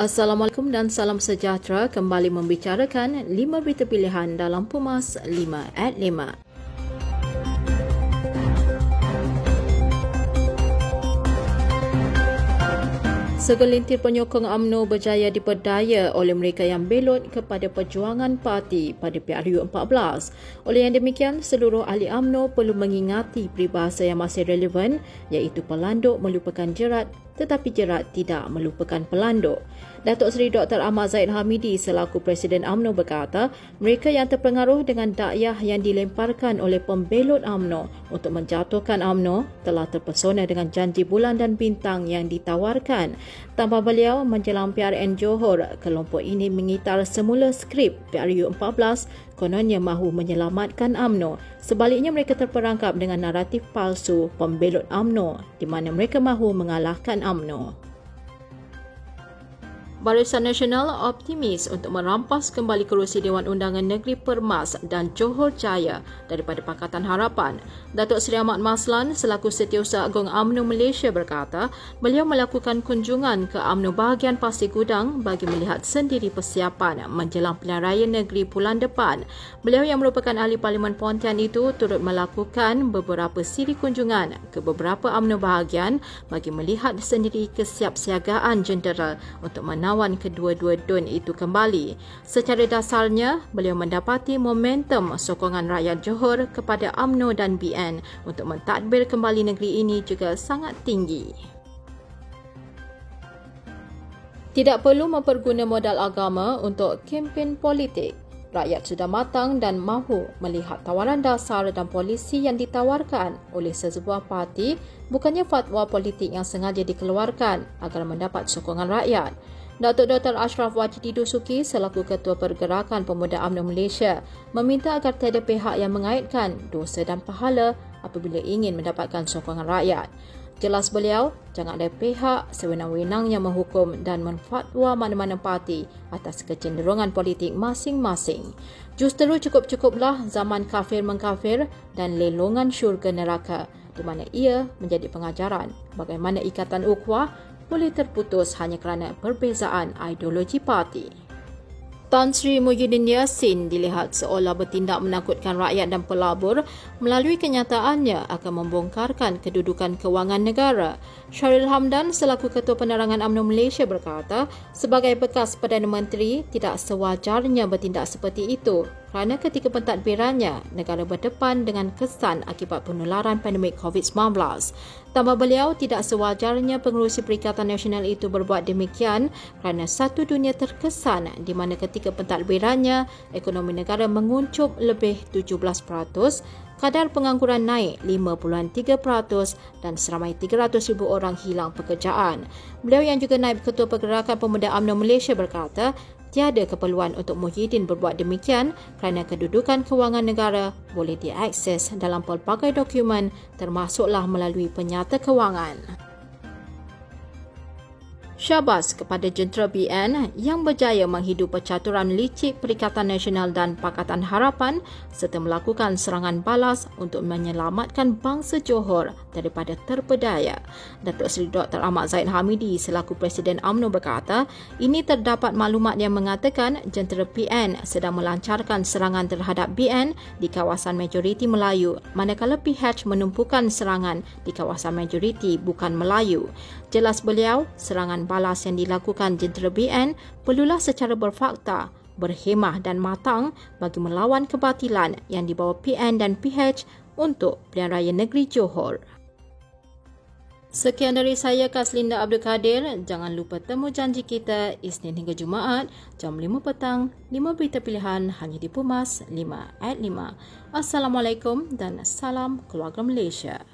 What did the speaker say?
Assalamualaikum dan salam sejahtera kembali membicarakan 5 berita pilihan dalam Pumas 5 at 5. Segelintir penyokong AMNO berjaya diperdaya oleh mereka yang belot kepada perjuangan parti pada PRU14. Oleh yang demikian, seluruh ahli AMNO perlu mengingati peribahasa yang masih relevan iaitu pelanduk melupakan jerat tetapi jerat tidak melupakan pelanduk. Datuk Seri Dr. Ahmad Zaid Hamidi selaku Presiden AMNO berkata, mereka yang terpengaruh dengan dakyah yang dilemparkan oleh pembelot AMNO untuk menjatuhkan AMNO telah terpesona dengan janji bulan dan bintang yang ditawarkan. Tanpa beliau menjelang PRN Johor, kelompok ini mengitar semula skrip PRU 14 kononnya mahu menyelamatkan AMNO. Sebaliknya mereka terperangkap dengan naratif palsu pembelot AMNO di mana mereka mahu mengalahkan AMNO. Barisan Nasional optimis untuk merampas kembali kerusi Dewan Undangan Negeri Permas dan Johor Jaya daripada Pakatan Harapan. Datuk Seri Ahmad Maslan selaku Setiausaha Agung UMNO Malaysia berkata, beliau melakukan kunjungan ke UMNO bahagian Pasir Gudang bagi melihat sendiri persiapan menjelang pilihan raya negeri bulan depan. Beliau yang merupakan ahli Parlimen Pontian itu turut melakukan beberapa siri kunjungan ke beberapa UMNO bahagian bagi melihat sendiri kesiapsiagaan jentera untuk menang menawan kedua-dua DUN itu kembali. Secara dasarnya, beliau mendapati momentum sokongan rakyat Johor kepada AMNO dan BN untuk mentadbir kembali negeri ini juga sangat tinggi. Tidak perlu memperguna modal agama untuk kempen politik. Rakyat sudah matang dan mahu melihat tawaran dasar dan polisi yang ditawarkan oleh sesebuah parti bukannya fatwa politik yang sengaja dikeluarkan agar mendapat sokongan rakyat. Datuk Dr. Ashraf Wajidi Dusuki selaku Ketua Pergerakan Pemuda UMNO Malaysia meminta agar tiada pihak yang mengaitkan dosa dan pahala apabila ingin mendapatkan sokongan rakyat. Jelas beliau, jangan ada pihak sewenang-wenang yang menghukum dan menfatwa mana-mana parti atas kecenderungan politik masing-masing. Justru cukup-cukuplah zaman kafir mengkafir dan lelongan syurga neraka di mana ia menjadi pengajaran bagaimana ikatan ukhuwah boleh terputus hanya kerana perbezaan ideologi parti. Tan Sri Muhyiddin Yassin dilihat seolah bertindak menakutkan rakyat dan pelabur melalui kenyataannya akan membongkarkan kedudukan kewangan negara. Syaril Hamdan selaku Ketua Penerangan UMNO Malaysia berkata, sebagai bekas Perdana Menteri tidak sewajarnya bertindak seperti itu kerana ketika pentadbirannya, negara berdepan dengan kesan akibat penularan pandemik COVID-19. Tambah beliau, tidak sewajarnya pengurusi Perikatan Nasional itu berbuat demikian kerana satu dunia terkesan di mana ketika pentadbirannya, ekonomi negara menguncup lebih 17%, kadar pengangguran naik 5.3% dan seramai 300,000 orang hilang pekerjaan. Beliau yang juga naib Ketua Pergerakan Pemuda UMNO Malaysia berkata, tiada keperluan untuk Muhyiddin berbuat demikian kerana kedudukan kewangan negara boleh diakses dalam pelbagai dokumen termasuklah melalui penyata kewangan. Syabas kepada jentera BN yang berjaya menghidup percaturan licik Perikatan Nasional dan Pakatan Harapan serta melakukan serangan balas untuk menyelamatkan bangsa Johor daripada terpedaya. Datuk Seri Dr. Ahmad Zaid Hamidi selaku Presiden AMNO berkata, ini terdapat maklumat yang mengatakan jentera PN sedang melancarkan serangan terhadap BN di kawasan majoriti Melayu manakala PH menumpukan serangan di kawasan majoriti bukan Melayu. Jelas beliau, serangan balas yang dilakukan jentera BN perlulah secara berfakta, berhemah dan matang bagi melawan kebatilan yang dibawa PN dan PH untuk pilihan raya negeri Johor. Sekian dari saya Kaslinda Abdul Kadir. Jangan lupa temu janji kita Isnin hingga Jumaat jam 5 petang. 5 berita pilihan hanya di Pumas 5 at 5. Assalamualaikum dan salam keluarga Malaysia.